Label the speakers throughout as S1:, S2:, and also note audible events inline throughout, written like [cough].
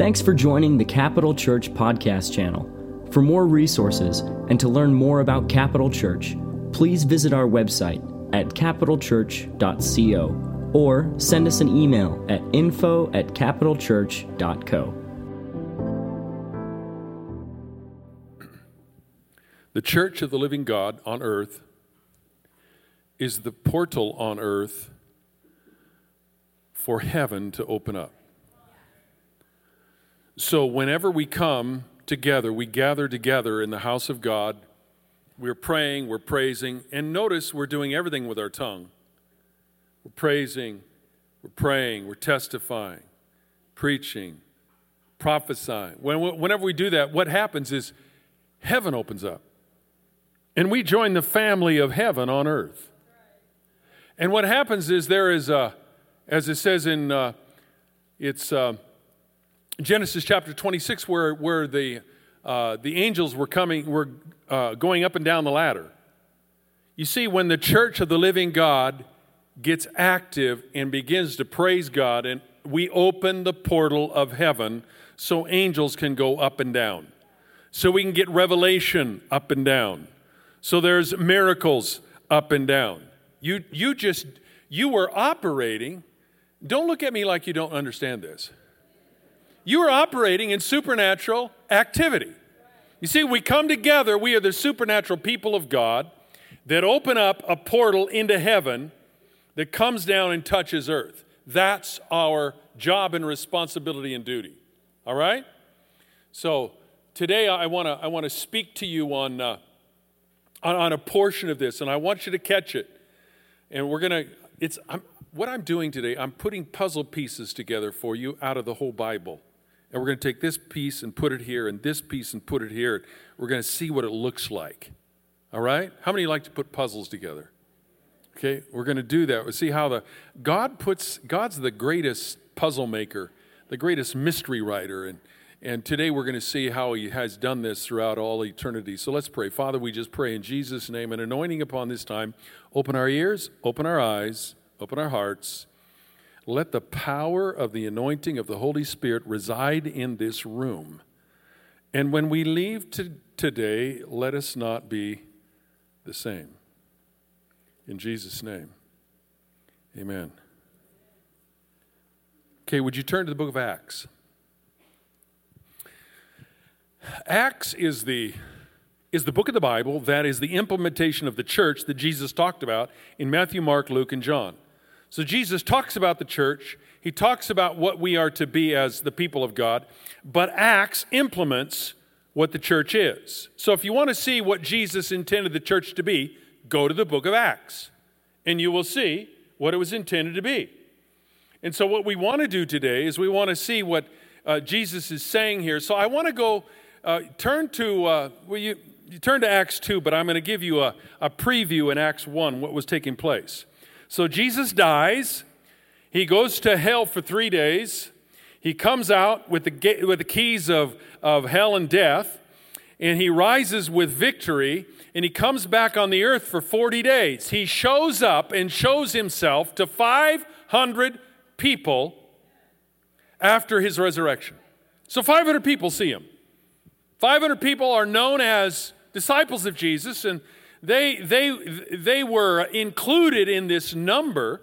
S1: Thanks for joining the Capital Church podcast channel. For more resources and to learn more about Capital Church, please visit our website at capitalchurch.co or send us an email at info at capitalchurch.co.
S2: The church of the living God on earth is the portal on earth for heaven to open up. So, whenever we come together, we gather together in the house of God, we're praying, we're praising, and notice we're doing everything with our tongue. We're praising, we're praying, we're testifying, preaching, prophesying. When, whenever we do that, what happens is heaven opens up. And we join the family of heaven on earth. And what happens is there is a, as it says in, uh, it's, uh, Genesis chapter 26, where, where the, uh, the angels were coming, were uh, going up and down the ladder. You see, when the church of the living God gets active and begins to praise God, and we open the portal of heaven so angels can go up and down, so we can get revelation up and down, so there's miracles up and down. You, you just, you were operating. Don't look at me like you don't understand this you are operating in supernatural activity. You see, we come together, we are the supernatural people of God that open up a portal into heaven that comes down and touches earth. That's our job and responsibility and duty. All right? So today I want to I want to speak to you on, uh, on, on a portion of this, and I want you to catch it. And we're gonna it's I'm, what I'm doing today. I'm putting puzzle pieces together for you out of the whole Bible. And we're going to take this piece and put it here, and this piece and put it here. We're going to see what it looks like. All right? How many like to put puzzles together? Okay, we're going to do that. We'll see how the God puts God's the greatest puzzle maker, the greatest mystery writer, and and today we're going to see how he has done this throughout all eternity. So let's pray. Father, we just pray in Jesus' name, an anointing upon this time. Open our ears, open our eyes, open our hearts let the power of the anointing of the Holy Spirit reside in this room. And when we leave to today, let us not be the same. In Jesus' name, amen. Okay, would you turn to the book of Acts? Acts is the, is the book of the Bible that is the implementation of the church that Jesus talked about in Matthew, Mark, Luke, and John. So Jesus talks about the church, he talks about what we are to be as the people of God, but Acts implements what the church is. So if you want to see what Jesus intended the church to be, go to the book of Acts, and you will see what it was intended to be. And so, what we want to do today is we want to see what uh, Jesus is saying here. So, I want to go uh, turn to, uh, well, you, you turn to Acts 2, but I'm going to give you a, a preview in Acts 1, what was taking place. So Jesus dies. He goes to hell for three days. He comes out with the, with the keys of, of hell and death, and he rises with victory, and he comes back on the earth for 40 days. He shows up and shows himself to 500 people after his resurrection. So 500 people see him. 500 people are known as disciples of Jesus, and they, they, they were included in this number,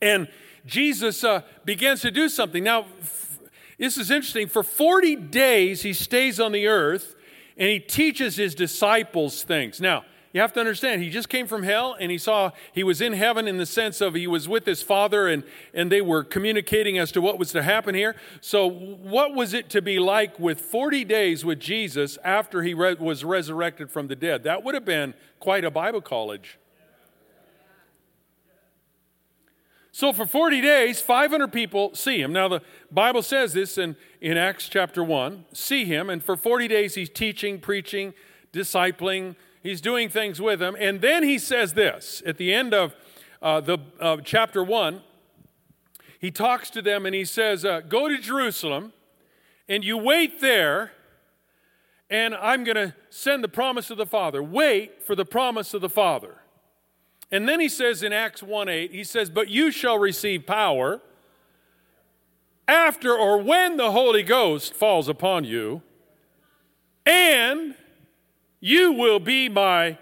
S2: and Jesus uh, begins to do something. Now, f- this is interesting. For 40 days, he stays on the earth and he teaches his disciples things. Now, you have to understand, he just came from hell and he saw he was in heaven in the sense of he was with his father and, and they were communicating as to what was to happen here. So, what was it to be like with 40 days with Jesus after he re- was resurrected from the dead? That would have been quite a Bible college. So, for 40 days, 500 people see him. Now, the Bible says this in, in Acts chapter 1 see him, and for 40 days he's teaching, preaching, discipling He's doing things with them. And then he says this at the end of uh, the uh, chapter 1. He talks to them and he says, uh, Go to Jerusalem and you wait there, and I'm going to send the promise of the Father. Wait for the promise of the Father. And then he says in Acts 1 8, he says, But you shall receive power after or when the Holy Ghost falls upon you, and you will be my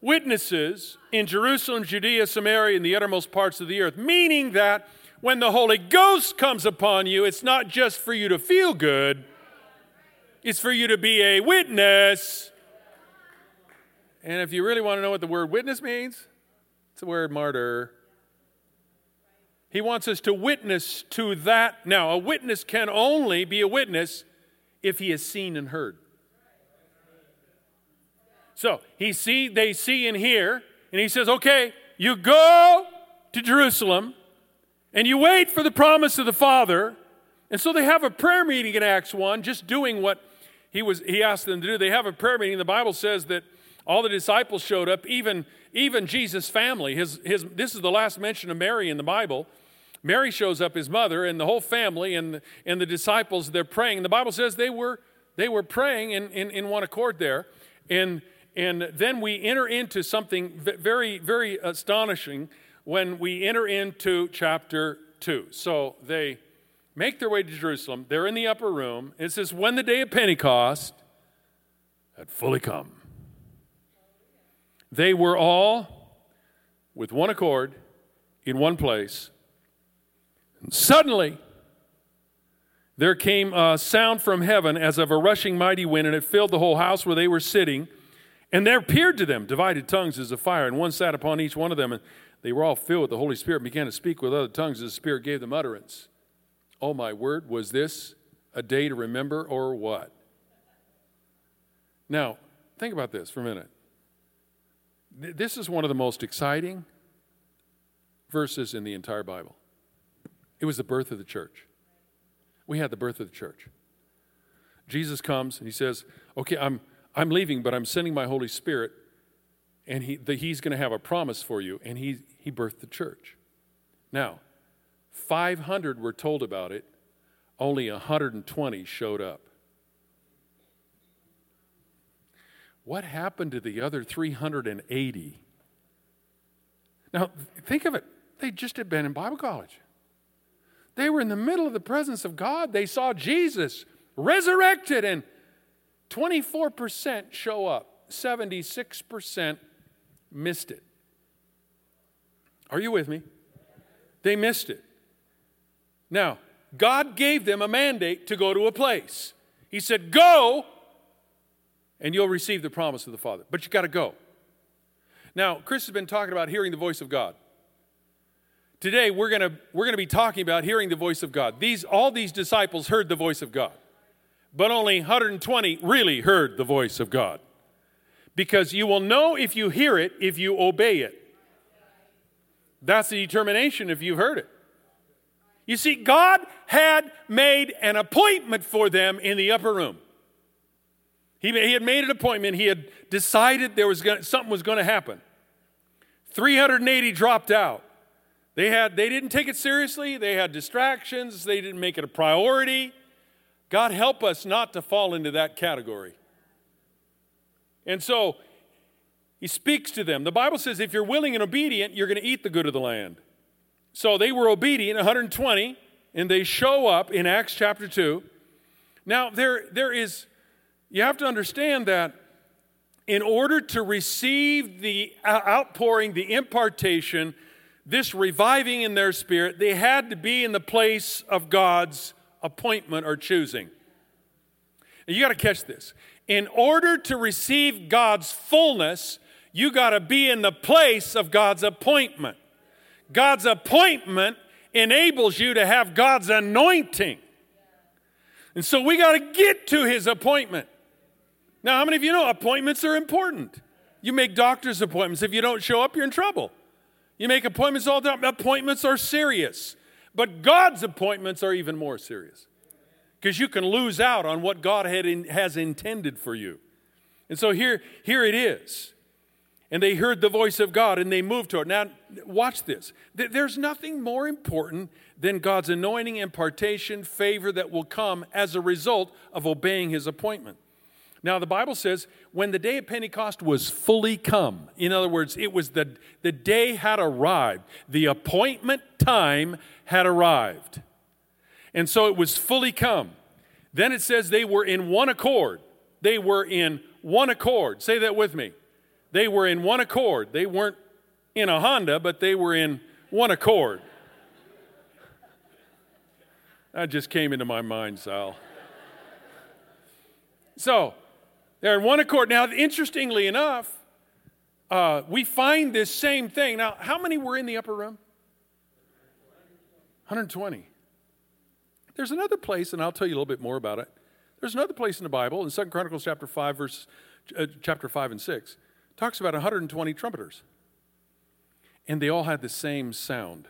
S2: witnesses in Jerusalem, Judea, Samaria, and the uttermost parts of the earth. Meaning that when the Holy Ghost comes upon you, it's not just for you to feel good, it's for you to be a witness. And if you really want to know what the word witness means, it's the word martyr. He wants us to witness to that. Now, a witness can only be a witness if he has seen and heard. So he see, they see and hear, and he says, okay, you go to Jerusalem and you wait for the promise of the Father. And so they have a prayer meeting in Acts 1, just doing what he was he asked them to do. They have a prayer meeting. The Bible says that all the disciples showed up, even, even Jesus' family. His, his, this is the last mention of Mary in the Bible. Mary shows up, his mother, and the whole family and, and the disciples, they're praying. The Bible says they were, they were praying in, in, in one accord there. And, and then we enter into something very, very astonishing when we enter into chapter 2. So they make their way to Jerusalem. They're in the upper room. It says, When the day of Pentecost had fully come, they were all with one accord in one place. And suddenly, there came a sound from heaven as of a rushing mighty wind, and it filled the whole house where they were sitting. And there appeared to them divided tongues as a fire, and one sat upon each one of them, and they were all filled with the Holy Spirit and began to speak with other tongues as the Spirit gave them utterance. Oh, my word, was this a day to remember or what? Now, think about this for a minute. This is one of the most exciting verses in the entire Bible. It was the birth of the church. We had the birth of the church. Jesus comes and he says, Okay, I'm, I'm leaving, but I'm sending my Holy Spirit, and he, the, he's going to have a promise for you. And he, he birthed the church. Now, 500 were told about it, only 120 showed up. What happened to the other 380? Now, think of it. They just had been in Bible college. They were in the middle of the presence of God. They saw Jesus resurrected, and 24% show up, 76% missed it. Are you with me? They missed it. Now, God gave them a mandate to go to a place. He said, Go and you'll receive the promise of the Father. But you got to go. Now, Chris has been talking about hearing the voice of God. Today, we're going to we're going to be talking about hearing the voice of God. These, all these disciples heard the voice of God, but only 120 really heard the voice of God. Because you will know if you hear it if you obey it. That's the determination if you've heard it. You see, God had made an appointment for them in the upper room. He, he had made an appointment. He had decided there was gonna, something was going to happen. 380 dropped out. They, had, they didn't take it seriously. They had distractions. They didn't make it a priority. God help us not to fall into that category. And so he speaks to them. The Bible says if you're willing and obedient, you're going to eat the good of the land. So they were obedient, 120, and they show up in Acts chapter 2. Now, there, there is you have to understand that in order to receive the outpouring, the impartation, this reviving in their spirit, they had to be in the place of God's appointment or choosing. You got to catch this. In order to receive God's fullness, you got to be in the place of God's appointment. God's appointment enables you to have God's anointing. And so we got to get to his appointment. Now, how many of you know appointments are important? You make doctor's appointments. If you don't show up, you're in trouble. You make appointments all the time. Appointments are serious. But God's appointments are even more serious because you can lose out on what God had in, has intended for you. And so here, here it is. And they heard the voice of God and they moved toward. Now, watch this. There's nothing more important than God's anointing, impartation, favor that will come as a result of obeying his appointment. Now, the Bible says when the day of Pentecost was fully come, in other words, it was the, the day had arrived, the appointment time had arrived. And so it was fully come. Then it says they were in one accord. They were in one accord. Say that with me. They were in one accord. They weren't in a Honda, but they were in one accord. That just came into my mind, Sal. So, they're in one accord. Now, interestingly enough, uh, we find this same thing. Now, how many were in the upper room? 120. There's another place, and I'll tell you a little bit more about it. There's another place in the Bible, in 2 Chronicles chapter 5, verse, uh, chapter 5 and 6, talks about 120 trumpeters. And they all had the same sound.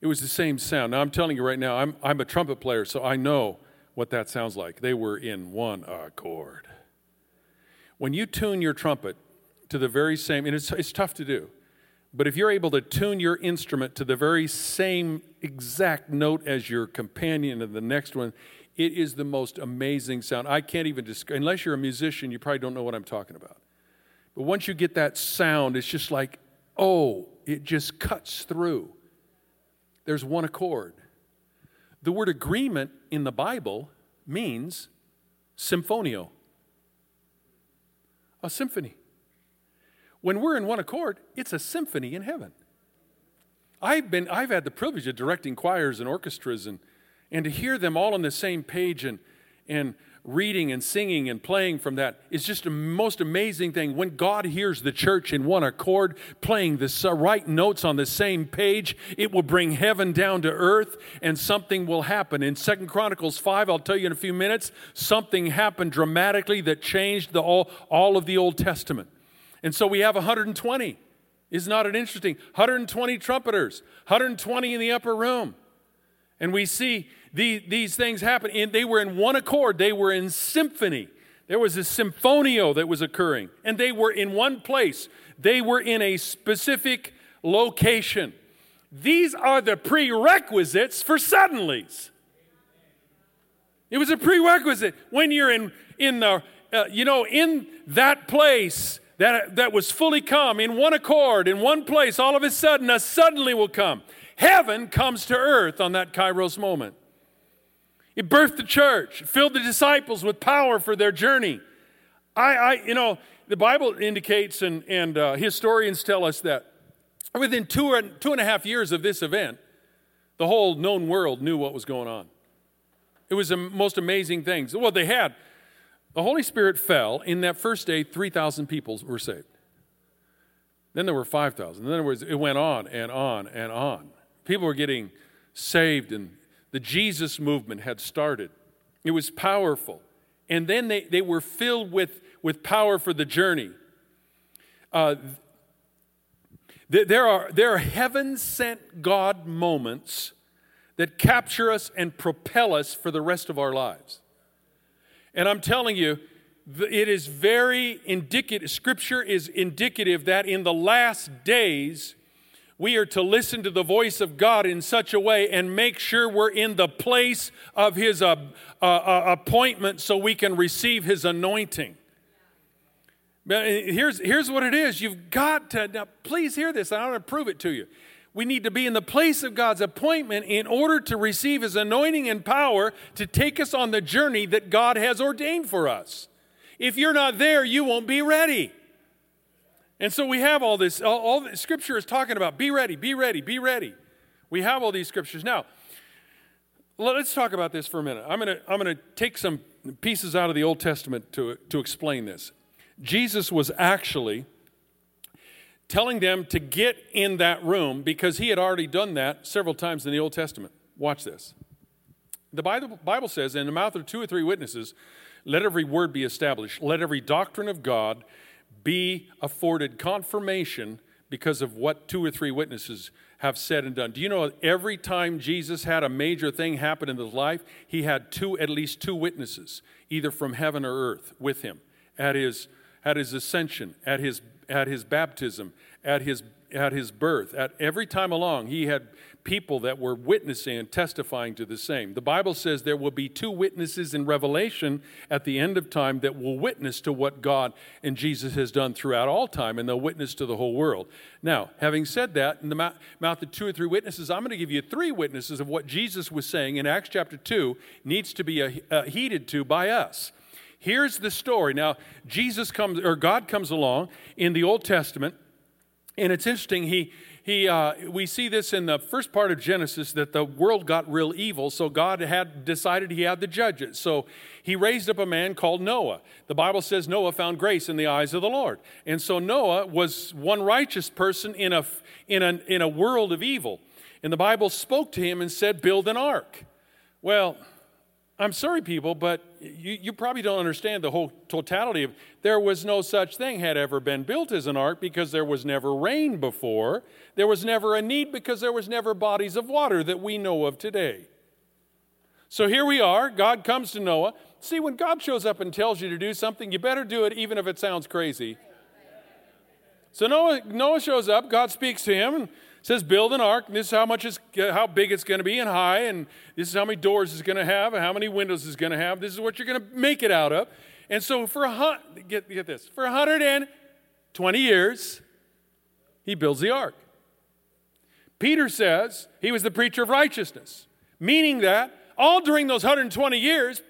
S2: It was the same sound. Now, I'm telling you right now, I'm, I'm a trumpet player, so I know what that sounds like. They were in one accord. When you tune your trumpet to the very same, and it's, it's tough to do, but if you're able to tune your instrument to the very same exact note as your companion and the next one, it is the most amazing sound. I can't even describe, unless you're a musician, you probably don't know what I'm talking about. But once you get that sound, it's just like, oh, it just cuts through. There's one accord. The word agreement in the Bible means symphonio a symphony. When we're in one accord, it's a symphony in heaven. I've, been, I've had the privilege of directing choirs and orchestras and, and to hear them all on the same page and, and reading and singing and playing from that is just a most amazing thing. When God hears the church in one accord, playing the right notes on the same page, it will bring heaven down to earth and something will happen. In Second Chronicles 5, I'll tell you in a few minutes, something happened dramatically that changed the, all, all of the Old Testament. And so we have 120. Is not it interesting? 120 trumpeters, 120 in the upper room. And we see the, these things happen. And they were in one accord, they were in symphony. There was a symphonio that was occurring, and they were in one place. They were in a specific location. These are the prerequisites for suddenlies. It was a prerequisite when you're in, in the, uh, you know, in that place that, that was fully come, in one accord, in one place, all of a sudden, a suddenly will come. Heaven comes to earth on that Kairos moment. It birthed the church, filled the disciples with power for their journey. I, I you know, the Bible indicates and, and uh, historians tell us that within two, or, two and a half years of this event, the whole known world knew what was going on. It was the most amazing things. Well, they had. The Holy Spirit fell. In that first day, 3,000 people were saved. Then there were 5,000. Then there was, it went on and on and on. People were getting saved and the Jesus movement had started. It was powerful. And then they, they were filled with, with power for the journey. Uh, there, are, there are heaven sent God moments that capture us and propel us for the rest of our lives. And I'm telling you, it is very indicative, Scripture is indicative that in the last days, we are to listen to the voice of God in such a way and make sure we're in the place of His uh, uh, uh, appointment so we can receive His anointing. But here's, here's what it is you've got to, now please hear this, I want to prove it to you. We need to be in the place of God's appointment in order to receive His anointing and power to take us on the journey that God has ordained for us. If you're not there, you won't be ready. And so we have all this, all, all the scripture is talking about be ready, be ready, be ready. We have all these scriptures. Now, let's talk about this for a minute. I'm going to I'm to take some pieces out of the Old Testament to, to explain this. Jesus was actually telling them to get in that room because he had already done that several times in the Old Testament. Watch this. The Bible, Bible says, In the mouth of two or three witnesses, let every word be established, let every doctrine of God be afforded confirmation because of what two or three witnesses have said and done. Do you know every time Jesus had a major thing happen in his life, he had two at least two witnesses, either from heaven or earth with him at his at his ascension, at his at his baptism, at his at his birth, at every time along, he had people that were witnessing and testifying to the same. The Bible says there will be two witnesses in Revelation at the end of time that will witness to what God and Jesus has done throughout all time, and they'll witness to the whole world. Now, having said that, in the mouth of two or three witnesses, I'm going to give you three witnesses of what Jesus was saying in Acts chapter 2 needs to be heeded to by us. Here's the story. Now, Jesus comes, or God comes along in the Old Testament, and it's interesting. He he, uh, we see this in the first part of Genesis that the world got real evil, so God had decided he had to judge it. So he raised up a man called Noah. The Bible says Noah found grace in the eyes of the Lord. And so Noah was one righteous person in a, in a, in a world of evil. And the Bible spoke to him and said, Build an ark. Well, I'm sorry, people, but you, you, probably don't understand the whole totality of there was no such thing had ever been built as an ark because there was never rain before. There was never a need because there was never bodies of water that we know of today. So here we are. God comes to Noah. See, when God shows up and tells you to do something, you better do it even if it sounds crazy. So Noah, Noah shows up. God speaks to him says, build an ark. And this is how much is uh, how big it's going to be and high, and this is how many doors it's going to have, and how many windows it's going to have. This is what you're going to make it out of. And so for a hundred get, get this for 120 years, he builds the ark. Peter says he was the preacher of righteousness, meaning that all during those 120 years,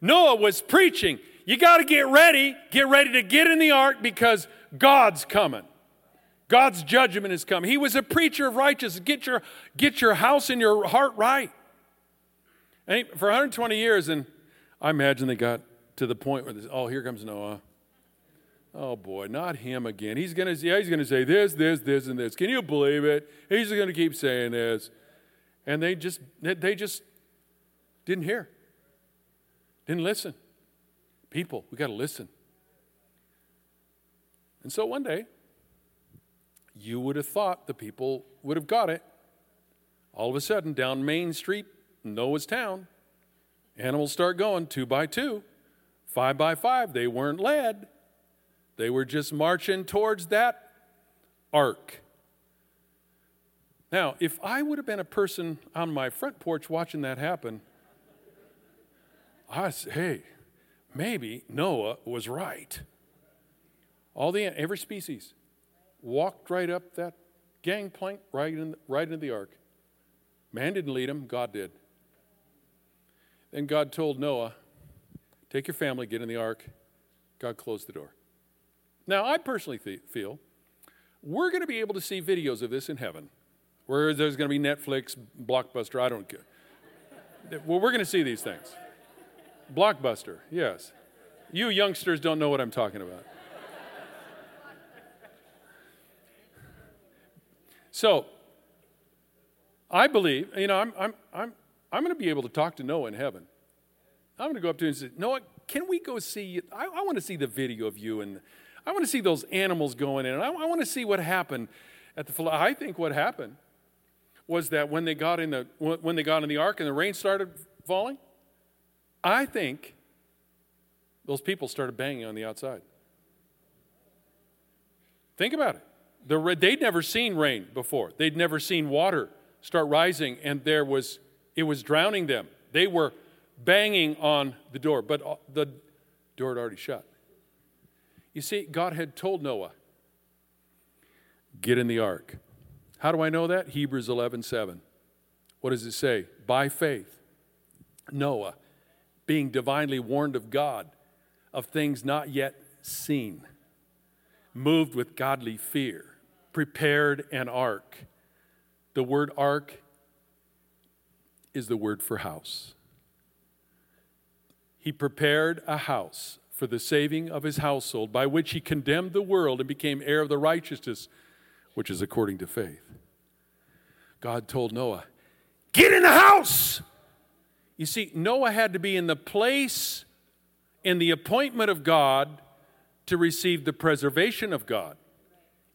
S2: Noah was preaching. You got to get ready, get ready to get in the ark because God's coming. God's judgment is coming. He was a preacher of righteousness. Get your, get your house and your heart right. And for 120 years, and I imagine they got to the point where, this, oh, here comes Noah. Oh boy, not him again. He's gonna, yeah, he's gonna say this, this, this, and this. Can you believe it? He's gonna keep saying this, and they just, they just didn't hear, didn't listen. People, we got to listen. And so one day, you would have thought the people would have got it. All of a sudden, down Main Street, Noah's town, animals start going two by two, five by five. They weren't led, they were just marching towards that ark. Now, if I would have been a person on my front porch watching that happen, I say, hey, maybe Noah was right. All the every species, walked right up that gangplank right, in, right into the ark. Man didn't lead him, God did. Then God told Noah, Take your family, get in the ark. God closed the door. Now, I personally th- feel we're going to be able to see videos of this in heaven, where there's going to be Netflix, Blockbuster, I don't care. Well, we're going to see these things. Blockbuster, yes. You youngsters don't know what I'm talking about. So, I believe, you know, I'm, I'm, I'm, I'm going to be able to talk to Noah in heaven. I'm going to go up to him and say, Noah, can we go see, I, I want to see the video of you and I want to see those animals going in and I, I want to see what happened at the. I think what happened was that when they got in the, when they got in the ark and the rain started falling, I think those people started banging on the outside. Think about it. The, they'd never seen rain before. They'd never seen water start rising, and there was it was drowning them. They were banging on the door, but uh, the door had already shut. You see, God had told Noah, "Get in the ark." How do I know that? Hebrews 11:7. What does it say? By faith, Noah, being divinely warned of God of things not yet seen, moved with godly fear prepared an ark. The word ark is the word for house. He prepared a house for the saving of his household, by which he condemned the world and became heir of the righteousness which is according to faith. God told Noah, Get in the house! You see, Noah had to be in the place in the appointment of God to receive the preservation of God.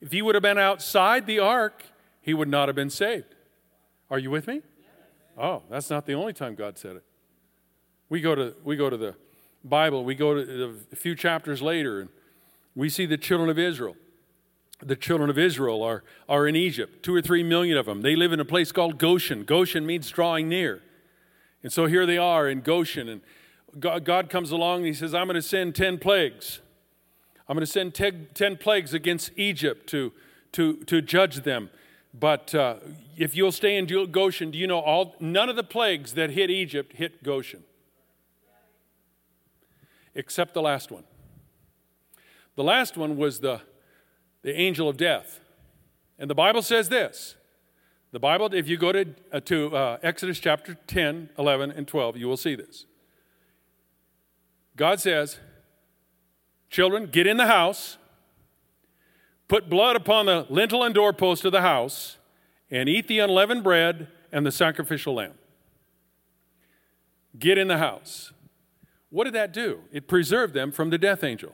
S2: If he would have been outside the ark, he would not have been saved. Are you with me? Oh, that's not the only time God said it. We go to, we go to the Bible, we go to a few chapters later, and we see the children of Israel. the children of Israel are, are in Egypt, two or three million of them. They live in a place called Goshen. Goshen means drawing near. And so here they are in Goshen, and God, God comes along and He says, I'm going to send 10 plagues. I'm going to send 10, 10 plagues against Egypt to, to, to judge them. But uh, if you'll stay in Goshen, do you know all none of the plagues that hit Egypt hit Goshen? Except the last one. The last one was the, the angel of death. And the Bible says this. The Bible, if you go to, uh, to uh, Exodus chapter 10, 11, and 12, you will see this. God says, Children, get in the house, put blood upon the lintel and doorpost of the house, and eat the unleavened bread and the sacrificial lamb. Get in the house. What did that do? It preserved them from the death angel.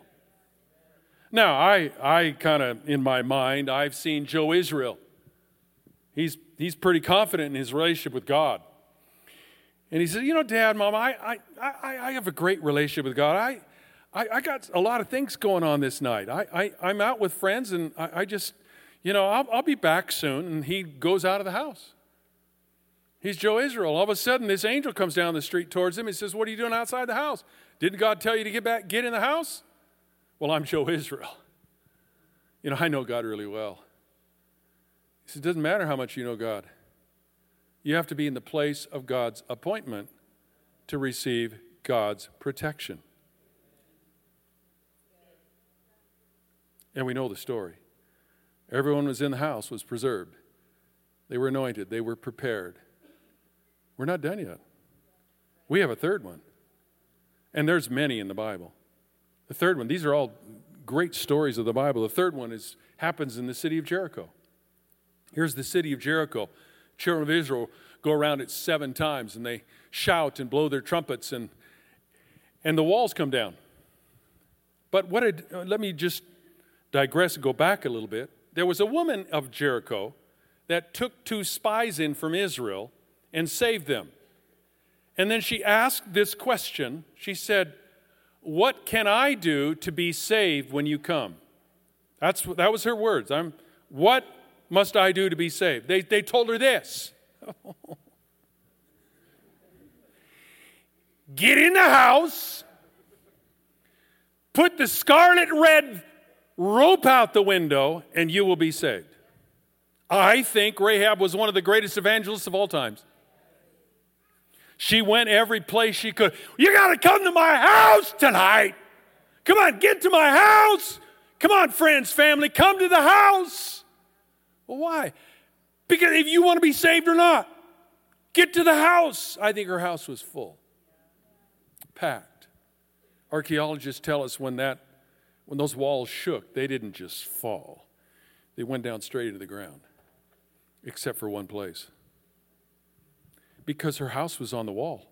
S2: Now, I, I kind of, in my mind, I've seen Joe Israel. He's, he's pretty confident in his relationship with God. And he said, You know, Dad, Mom, I, I, I, I have a great relationship with God. I, I, I, got a lot of things going on this night. I, I, I'm out with friends, and I, I just, you know, I'll, I'll be back soon. And he goes out of the house. He's Joe Israel. All of a sudden, this angel comes down the street towards him. He says, What are you doing outside the house? Didn't God tell you to get back, get in the house? Well, I'm Joe [laughs] Israel. You know, I know God really well. He says, It doesn't matter how much you know God. You have to be in the place of God's appointment to receive God's protection. And we know the story. Everyone was in the house was preserved. They were anointed, they were prepared. We're not done yet. We have a third one. And there's many in the Bible. The third one, these are all great stories of the Bible. The third one is happens in the city of Jericho. Here's the city of Jericho. Children of Israel go around it seven times and they shout and blow their trumpets and and the walls come down. But what did, let me just digress and go back a little bit. There was a woman of Jericho that took two spies in from Israel and saved them. And then she asked this question. She said, What can I do to be saved when you come? That's, that was her words. I'm, what must I do to be saved? They, they told her this [laughs] Get in the house, put the scarlet red rope out the window, and you will be saved. I think Rahab was one of the greatest evangelists of all times. She went every place she could. You got to come to my house tonight. Come on, get to my house. Come on, friends, family, come to the house. Well, why? Because if you want to be saved or not, get to the house. I think her house was full, packed. Archaeologists tell us when that when those walls shook, they didn't just fall, they went down straight into the ground, except for one place. Because her house was on the wall,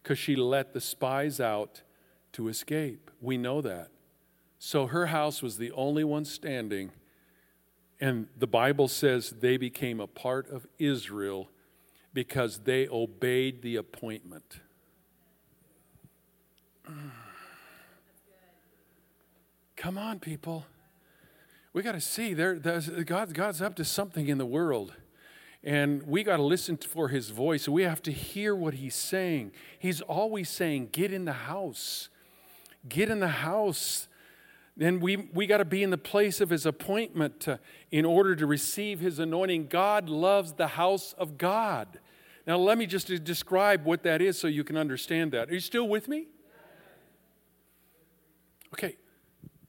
S2: because she let the spies out to escape. We know that. So her house was the only one standing, and the Bible says they became a part of Israel because they obeyed the appointment. Come on, people. We got to see there. God, God's up to something in the world, and we got to listen for His voice. We have to hear what He's saying. He's always saying, "Get in the house, get in the house." Then we, we got to be in the place of his appointment to, in order to receive his anointing. God loves the house of God. Now, let me just describe what that is so you can understand that. Are you still with me? Okay,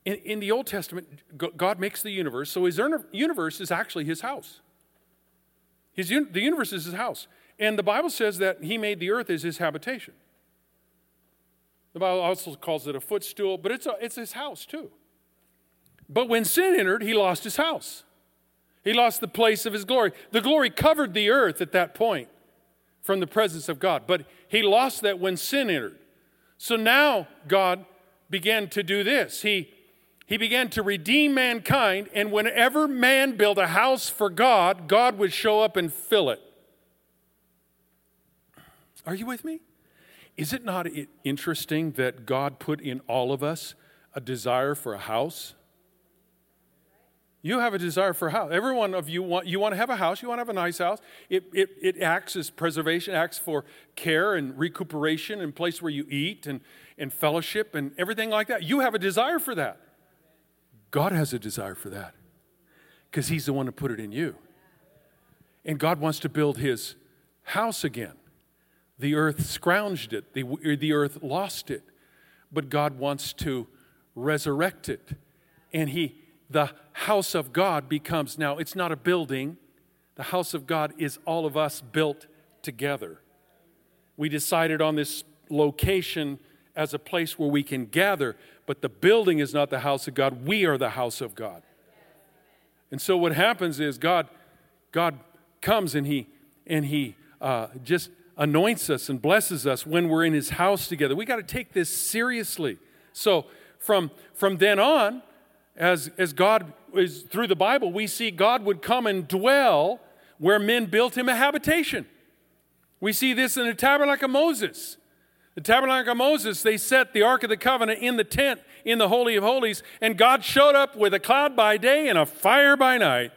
S2: in, in the Old Testament, God makes the universe, so his universe is actually his house. His, the universe is his house. And the Bible says that he made the earth as his habitation. The Bible also calls it a footstool, but it's, a, it's his house too. But when sin entered, he lost his house. He lost the place of his glory. The glory covered the earth at that point from the presence of God, but he lost that when sin entered. So now God began to do this. He he began to redeem mankind, and whenever man built a house for God, God would show up and fill it. Are you with me? Is it not interesting that God put in all of us a desire for a house? You have a desire for a house. Every one of you want you want to have a house. You want to have a nice house. It, it, it acts as preservation, acts for care and recuperation, and place where you eat and, and fellowship and everything like that. You have a desire for that. God has a desire for that because He's the one who put it in you. And God wants to build His house again. The earth scrounged it, the, the earth lost it, but God wants to resurrect it. And He the house of God becomes now, it's not a building. The house of God is all of us built together. We decided on this location as a place where we can gather, but the building is not the house of God. We are the house of God. And so what happens is God, God comes and He and He uh, just anoints us and blesses us when we're in His house together. We got to take this seriously. So from from then on, as, as God is through the Bible, we see God would come and dwell where men built him a habitation. We see this in the tabernacle of Moses. The tabernacle of Moses, they set the Ark of the Covenant in the tent in the Holy of Holies, and God showed up with a cloud by day and a fire by night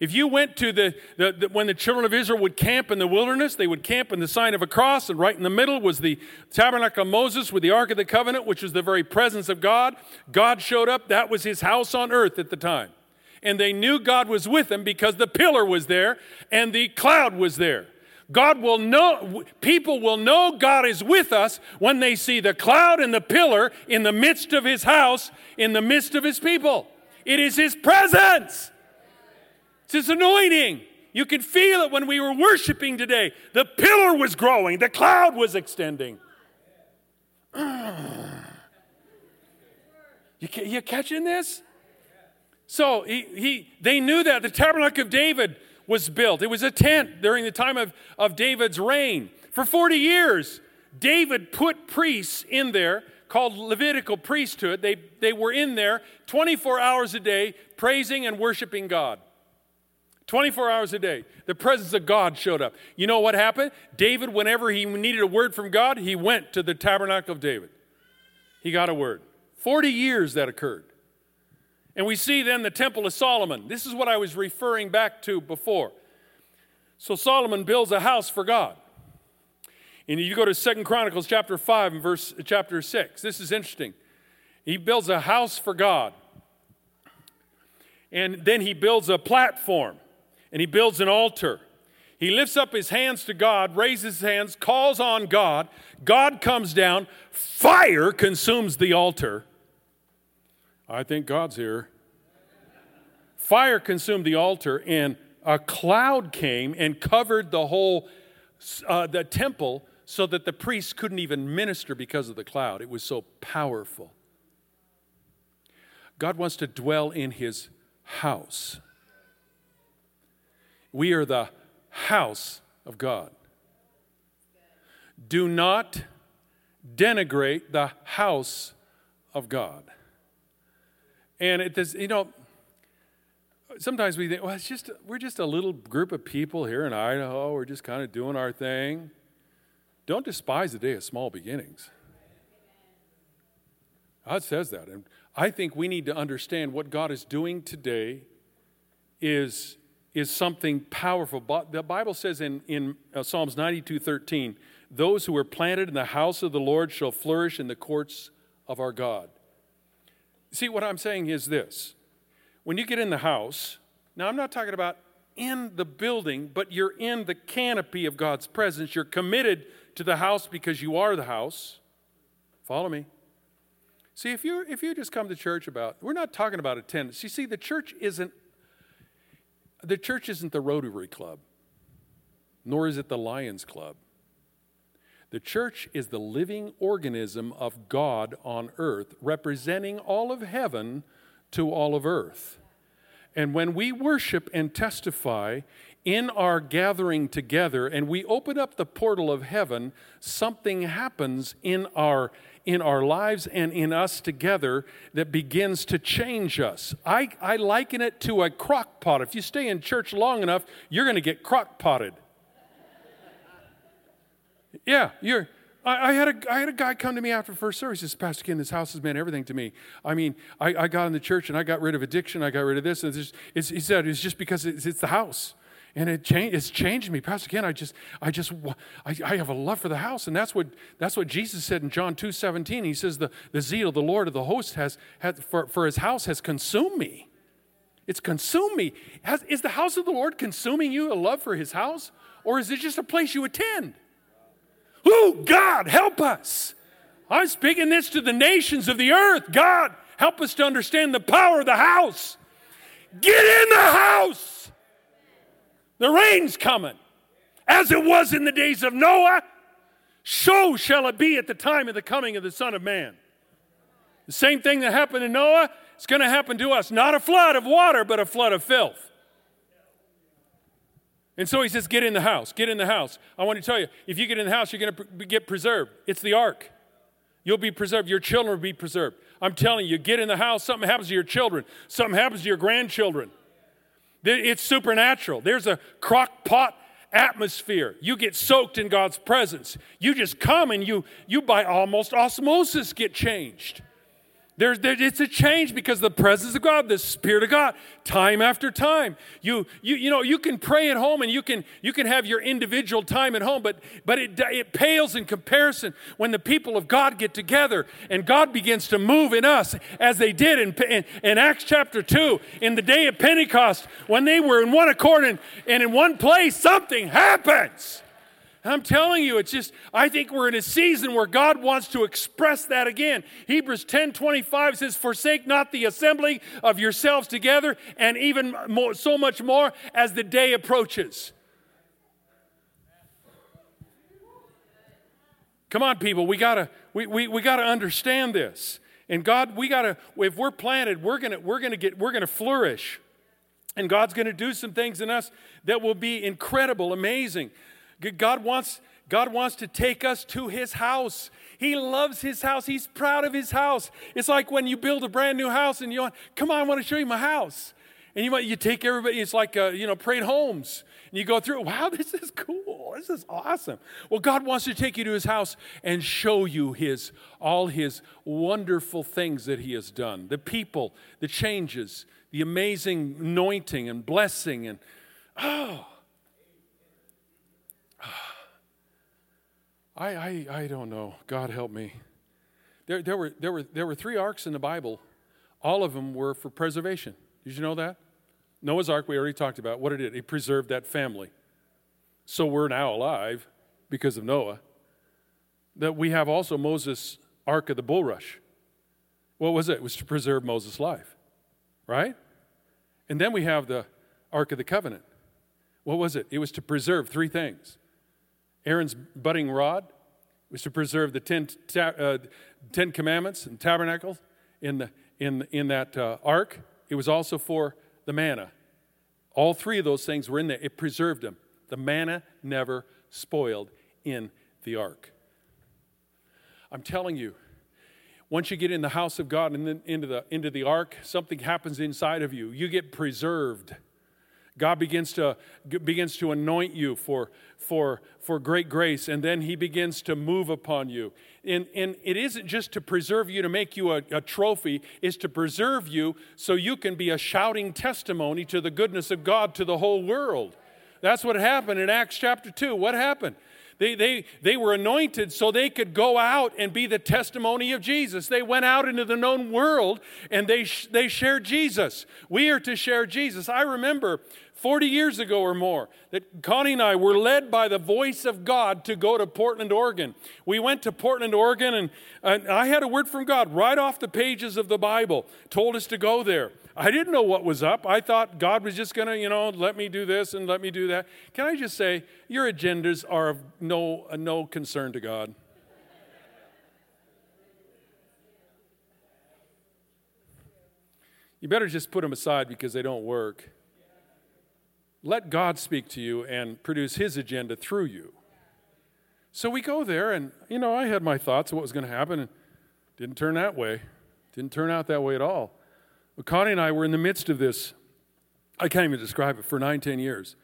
S2: if you went to the, the, the, when the children of Israel would camp in the wilderness, they would camp in the sign of a cross, and right in the middle was the tabernacle of Moses with the Ark of the Covenant, which was the very presence of God. God showed up. That was his house on earth at the time. And they knew God was with them because the pillar was there and the cloud was there. God will know, people will know God is with us when they see the cloud and the pillar in the midst of his house, in the midst of his people. It is his presence. It's His anointing. You can feel it when we were worshiping today. The pillar was growing, the cloud was extending. [clears throat] You, you catching this? So he, he, they knew that the tabernacle of David was built. It was a tent during the time of, of David's reign. For 40 years, David put priests in there called Levitical priesthood. They, they were in there 24 hours a day praising and worshiping God. 24 hours a day. The presence of God showed up. You know what happened? David, whenever he needed a word from God, he went to the tabernacle of David. He got a word. 40 years that occurred. And we see then the temple of Solomon. This is what I was referring back to before. So Solomon builds a house for God. And you go to Second Chronicles chapter 5 and verse chapter 6. This is interesting. He builds a house for God. And then he builds a platform and he builds an altar. He lifts up his hands to God, raises his hands, calls on God. God comes down, fire consumes the altar. I think God's here. Fire consumed the altar, and a cloud came and covered the whole uh, the temple so that the priests couldn't even minister because of the cloud. It was so powerful. God wants to dwell in his house. We are the house of God. Do not denigrate the house of God. And it does, you know, sometimes we think, well, it's just we're just a little group of people here in Idaho. We're just kind of doing our thing. Don't despise the day of small beginnings. God says that. And I think we need to understand what God is doing today is is something powerful. The Bible says in, in uh, Psalms 92 13, those who are planted in the house of the Lord shall flourish in the courts of our God. See, what I'm saying is this when you get in the house, now I'm not talking about in the building, but you're in the canopy of God's presence. You're committed to the house because you are the house. Follow me. See, if you if you just come to church about, we're not talking about attendance. You see, the church isn't the church isn't the Rotary Club, nor is it the Lions Club. The church is the living organism of God on earth, representing all of heaven to all of earth. And when we worship and testify in our gathering together and we open up the portal of heaven, something happens in our in our lives and in us together that begins to change us. I, I liken it to a crock pot. If you stay in church long enough, you're going to get crock potted. Yeah, you're. I, I, had a, I had a guy come to me after first service. He says, Pastor Ken, this house has meant everything to me. I mean, I, I got in the church and I got rid of addiction. I got rid of this. And it's, it's, he said, it's just because it's, it's the house and it changed, it's changed me pastor ken i just i just I, I, have a love for the house and that's what that's what jesus said in john 2 17 he says the, the zeal of the lord of the host has, has for, for his house has consumed me it's consumed me has, is the house of the lord consuming you a love for his house or is it just a place you attend oh god help us i'm speaking this to the nations of the earth god help us to understand the power of the house get in the house the rain's coming. As it was in the days of Noah, so shall it be at the time of the coming of the Son of Man. The same thing that happened to Noah, it's going to happen to us. Not a flood of water, but a flood of filth. And so he says, Get in the house, get in the house. I want to tell you, if you get in the house, you're going to get preserved. It's the ark. You'll be preserved. Your children will be preserved. I'm telling you, get in the house, something happens to your children, something happens to your grandchildren. It's supernatural. There's a crock pot atmosphere. You get soaked in God's presence. You just come and you, you by almost osmosis get changed. There's, there, it's a change because the presence of God, the Spirit of God, time after time. You, you, you know, you can pray at home and you can, you can have your individual time at home, but, but it, it pales in comparison when the people of God get together and God begins to move in us as they did in, in, in Acts chapter 2, in the day of Pentecost, when they were in one accord and, and in one place, something happens. I'm telling you, it's just, I think we're in a season where God wants to express that again. Hebrews 10 25 says, Forsake not the assembly of yourselves together, and even more, so much more as the day approaches. Come on, people, we gotta, we, we, we gotta understand this. And God, we gotta, if we're planted, we're gonna, we're gonna get, we're gonna flourish. And God's gonna do some things in us that will be incredible, amazing. God wants, God wants to take us to his house. He loves his house. He's proud of his house. It's like when you build a brand new house and you want, come on, I want to show you my house. And you, you take everybody, it's like, uh, you know, Parade Homes. And you go through, wow, [laughs] this is cool. This is awesome. Well, God wants to take you to his house and show you his, all his wonderful things that he has done. The people, the changes, the amazing anointing and blessing and, oh, [sighs] I, I, I don't know. God help me. There, there, were, there, were, there were three arks in the Bible. All of them were for preservation. Did you know that? Noah's ark, we already talked about. What it did, it It preserved that family. So we're now alive because of Noah. That we have also Moses' ark of the bulrush. What was it? It was to preserve Moses' life, right? And then we have the ark of the covenant. What was it? It was to preserve three things Aaron's budding rod was to preserve the ten, uh, ten commandments and tabernacles in, the, in, in that uh, ark. It was also for the manna. All three of those things were in there. It preserved them. The manna never spoiled in the ark. I'm telling you, once you get in the house of God and then into the, into the ark, something happens inside of you. You get preserved. God begins to, begins to anoint you for, for, for great grace, and then He begins to move upon you. And, and it isn't just to preserve you to make you a, a trophy, it's to preserve you so you can be a shouting testimony to the goodness of God to the whole world. That's what happened in Acts chapter 2. What happened? They, they, they were anointed so they could go out and be the testimony of Jesus. They went out into the known world and they, they shared Jesus. We are to share Jesus. I remember 40 years ago or more that Connie and I were led by the voice of God to go to Portland, Oregon. We went to Portland, Oregon, and, and I had a word from God right off the pages of the Bible, told us to go there. I didn't know what was up. I thought God was just going to, you know, let me do this and let me do that. Can I just say, your agendas are of no, uh, no concern to God. You better just put them aside because they don't work. Let God speak to you and produce His agenda through you. So we go there, and, you know, I had my thoughts of what was going to happen, and didn't turn that way. Didn't turn out that way at all. But Connie and I were in the midst of this, I can't even describe it, for nine, ten years.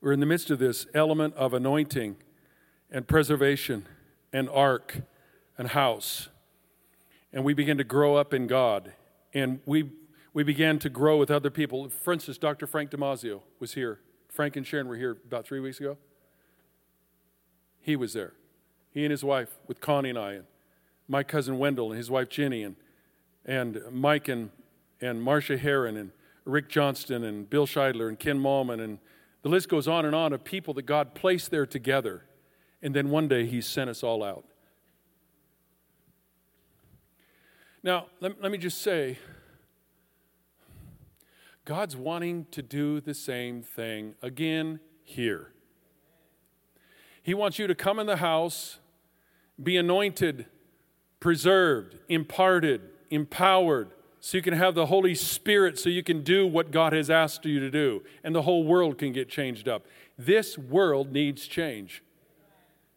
S2: We're in the midst of this element of anointing and preservation and ark and house. And we began to grow up in God. And we, we began to grow with other people. For instance, Dr. Frank Damazio was here. Frank and Sharon were here about three weeks ago. He was there. He and his wife, with Connie and I, and my cousin Wendell and his wife Jenny, and, and Mike and, and Marcia Heron, and Rick Johnston, and Bill Scheidler, and Ken Malmin, and the list goes on and on of people that God placed there together. And then one day He sent us all out. Now, let, let me just say God's wanting to do the same thing again here. He wants you to come in the house, be anointed, preserved, imparted, empowered, so you can have the Holy Spirit so you can do what God has asked you to do, and the whole world can get changed up. This world needs change.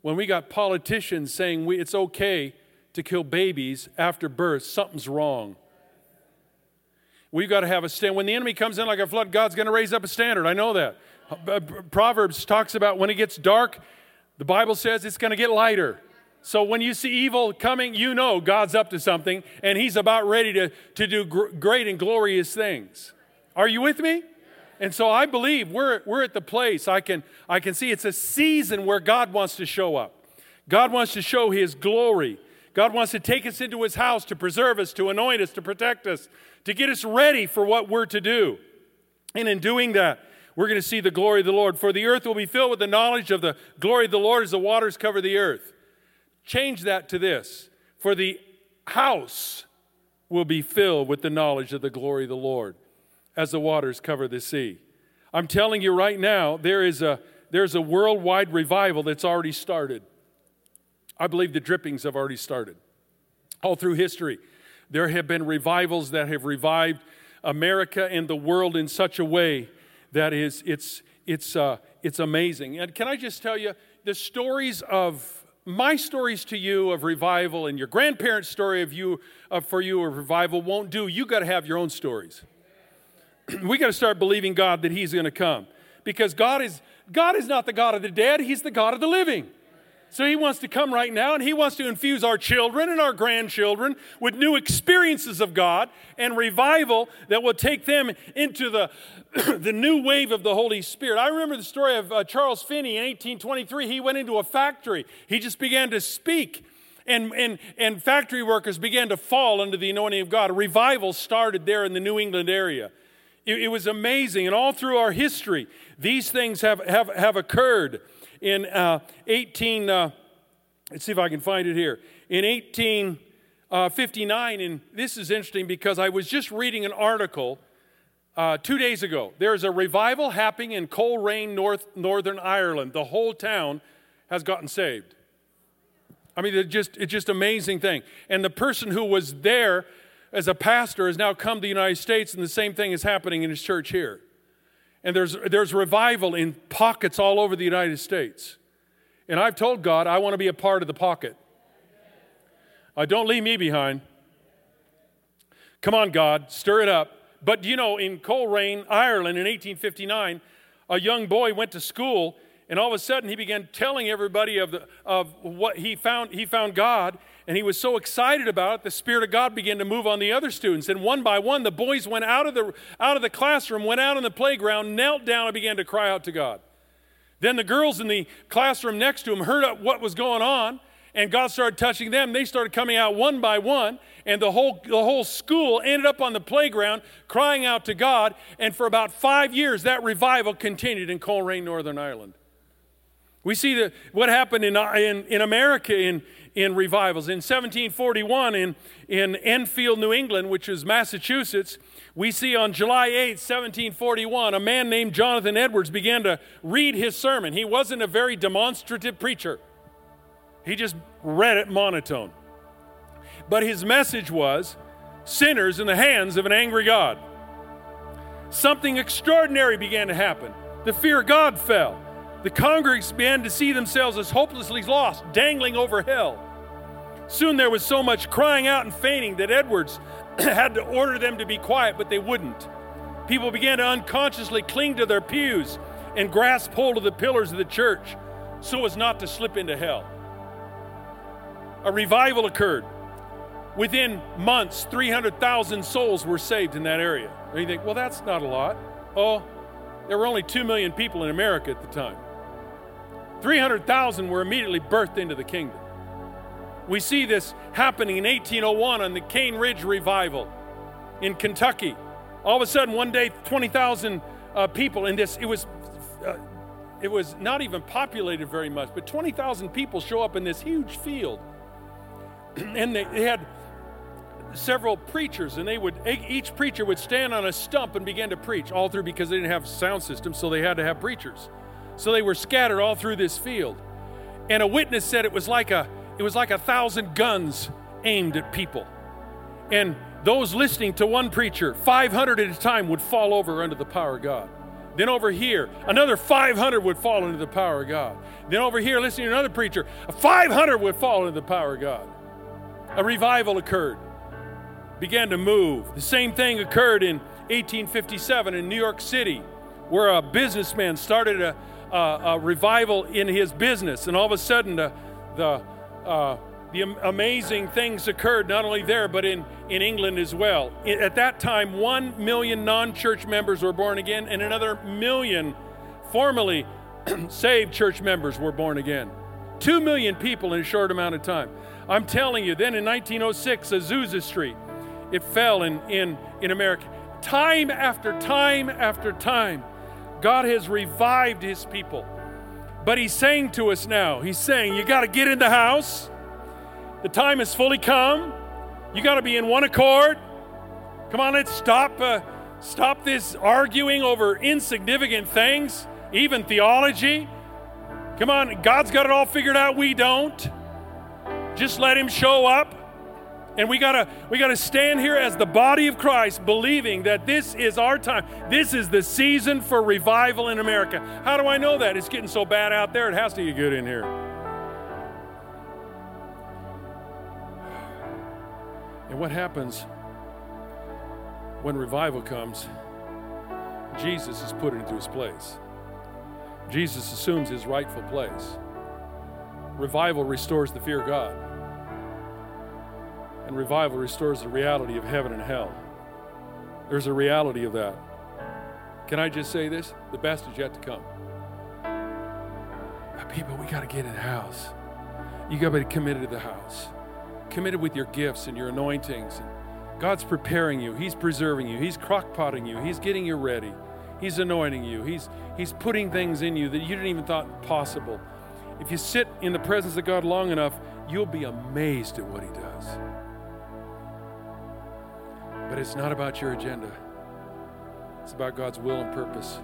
S2: When we got politicians saying we, it's okay to kill babies after birth, something's wrong. We've got to have a stand. When the enemy comes in like a flood, God's going to raise up a standard. I know that. Proverbs talks about when it gets dark, the Bible says it's going to get lighter. So when you see evil coming, you know God's up to something and He's about ready to, to do gr- great and glorious things. Are you with me? And so I believe we're, we're at the place I can, I can see it's a season where God wants to show up. God wants to show His glory. God wants to take us into His house to preserve us, to anoint us, to protect us, to get us ready for what we're to do. And in doing that, we're going to see the glory of the Lord. For the earth will be filled with the knowledge of the glory of the Lord as the waters cover the earth. Change that to this For the house will be filled with the knowledge of the glory of the Lord as the waters cover the sea. I'm telling you right now, there is a, there's a worldwide revival that's already started. I believe the drippings have already started. All through history, there have been revivals that have revived America and the world in such a way that is, it's, it's, uh, it's amazing. And can I just tell you, the stories of my stories to you of revival and your grandparents' story of you for you of revival won't do. You got to have your own stories. [clears throat] we got to start believing God that He's going to come because God is God is not the God of the dead; He's the God of the living. So he wants to come right now and he wants to infuse our children and our grandchildren with new experiences of God and revival that will take them into the, [clears throat] the new wave of the Holy Spirit. I remember the story of uh, Charles Finney in 1823. He went into a factory, he just began to speak. And, and, and factory workers began to fall under the anointing of God. A revival started there in the New England area. It, it was amazing. And all through our history, these things have, have, have occurred in uh, 18, uh, let's see if I can find it here. In 1859, uh, and this is interesting because I was just reading an article uh, two days ago. There's a revival happening in Coleraine, North, Northern Ireland. The whole town has gotten saved. I mean, it's just, it's just amazing thing. And the person who was there as a pastor has now come to the United States, and the same thing is happening in his church here. And there's, there's revival in pockets all over the United States. And I've told God, I want to be a part of the pocket. Uh, don't leave me behind. Come on, God, stir it up. But you know, in Coleraine, Ireland in 1859, a young boy went to school and all of a sudden he began telling everybody of, the, of what he found. He found God and he was so excited about it, the Spirit of God began to move on the other students. And one by one, the boys went out of the, out of the classroom, went out on the playground, knelt down, and began to cry out to God. Then the girls in the classroom next to him heard what was going on, and God started touching them. They started coming out one by one, and the whole, the whole school ended up on the playground crying out to God. And for about five years, that revival continued in Coleraine, Northern Ireland. We see the, what happened in, in, in America in, in revivals. In 1741, in, in Enfield, New England, which is Massachusetts, we see on July 8, 1741, a man named Jonathan Edwards began to read his sermon. He wasn't a very demonstrative preacher, he just read it monotone. But his message was sinners in the hands of an angry God. Something extraordinary began to happen. The fear of God fell. The congregants began to see themselves as hopelessly lost, dangling over hell. Soon there was so much crying out and fainting that Edwards [clears throat] had to order them to be quiet, but they wouldn't. People began to unconsciously cling to their pews and grasp hold of the pillars of the church so as not to slip into hell. a revival occurred. Within months, 300,000 souls were saved in that area. And you think, well, that's not a lot. Oh, there were only 2 million people in America at the time. 300,000 were immediately birthed into the kingdom. We see this happening in 1801 on the Cane Ridge Revival in Kentucky. All of a sudden, one day, 20,000 uh, people in this, it was, uh, it was not even populated very much, but 20,000 people show up in this huge field. [clears throat] and they, they had several preachers, and they would each preacher would stand on a stump and begin to preach all through because they didn't have sound system, so they had to have preachers. So they were scattered all through this field. And a witness said it was like a it was like a thousand guns aimed at people. And those listening to one preacher, 500 at a time, would fall over under the power of God. Then over here, another 500 would fall under the power of God. Then over here, listening to another preacher, 500 would fall under the power of God. A revival occurred began to move. The same thing occurred in 1857 in New York City, where a businessman started a, a, revival in his business, and all of a sudden the, the, uh, the amazing things occurred not only there but in, in England as well. At that time, one million non church members were born again, and another million formerly [clears throat] saved church members were born again. Two million people in a short amount of time. I'm telling you, then in 1906, Azusa Street, it fell in, in, in America. Time after time after time, God has revived his people. But he's saying to us now, he's saying, you got to get in the house. The time has fully come. You got to be in one accord. Come on, let's stop uh, stop this arguing over insignificant things, even theology. Come on, God's got it all figured out, we don't. Just let him show up. And we gotta we gotta stand here as the body of Christ, believing that this is our time. This is the season for revival in America. How do I know that? It's getting so bad out there, it has to get good in here. And what happens when revival comes? Jesus is put into his place. Jesus assumes his rightful place. Revival restores the fear of God and revival restores the reality of heaven and hell. There's a reality of that. Can I just say this? The best is yet to come. But people, we got to get in the house. You got to be committed to the house, committed with your gifts and your anointings. And God's preparing you. He's preserving you. He's crockpotting you. He's getting you ready. He's anointing you. He's He's putting things in you that you didn't even thought possible. If you sit in the presence of God long enough, you'll be amazed at what He does. But it's not about your agenda, it's about God's will and purpose.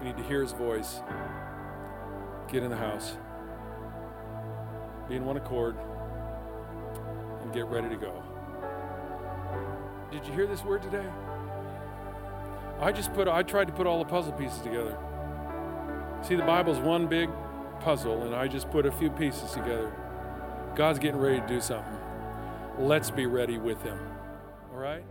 S2: We need to hear His voice, get in the house, be in one accord, and get ready to go. Did you hear this word today? I just put, I tried to put all the puzzle pieces together. See, the Bible's one big puzzle, and I just put a few pieces together. God's getting ready to do something. Let's be ready with Him. All right?